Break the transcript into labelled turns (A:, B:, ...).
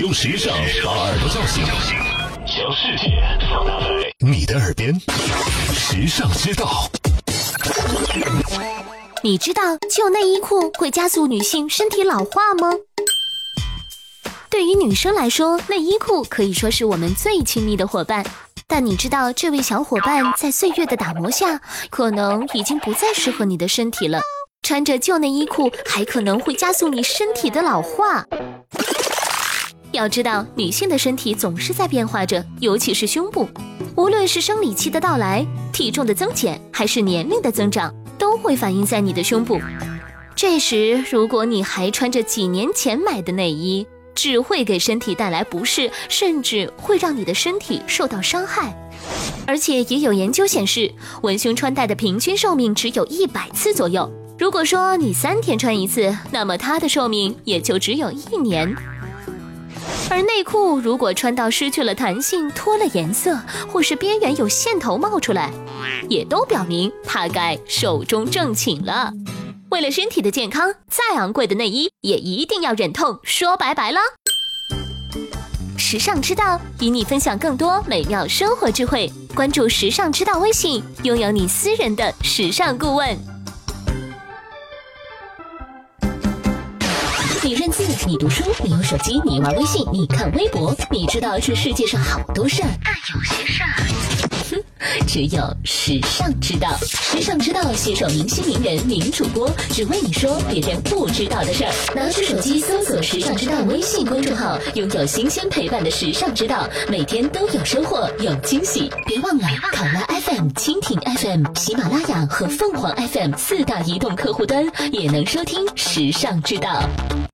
A: 用时尚把耳朵叫醒，将世界放大在你的耳边。时尚之道，
B: 你知道旧内衣裤会加速女性身体老化吗？对于女生来说，内衣裤可以说是我们最亲密的伙伴。但你知道，这位小伙伴在岁月的打磨下，可能已经不再适合你的身体了。穿着旧内衣裤，还可能会加速你身体的老化。要知道，女性的身体总是在变化着，尤其是胸部。无论是生理期的到来、体重的增减，还是年龄的增长，都会反映在你的胸部。这时，如果你还穿着几年前买的内衣，只会给身体带来不适，甚至会让你的身体受到伤害。而且也有研究显示，文胸穿戴的平均寿命只有一百次左右。如果说你三天穿一次，那么它的寿命也就只有一年。而内裤如果穿到失去了弹性、脱了颜色，或是边缘有线头冒出来，也都表明它该寿终正寝了。为了身体的健康，再昂贵的内衣也一定要忍痛说拜拜了。时尚之道，与你分享更多美妙生活智慧。关注时尚之道微信，拥有你私人的时尚顾问。你认字，你读书，你用手机，你玩微信，你看微博，你知道这世界上好多事儿，但有些事儿，哼，只有时尚知道。时尚知道携手明星名人名主播，只为你说别人不知道的事儿。拿出手机搜索“时尚知道”微信公众号，拥有新鲜陪伴的时尚知道，每天都有收获，有惊喜。别忘了，考拉 FM、蜻蜓 FM、喜马拉雅和凤凰 FM 四大移动客户端也能收听时尚知道。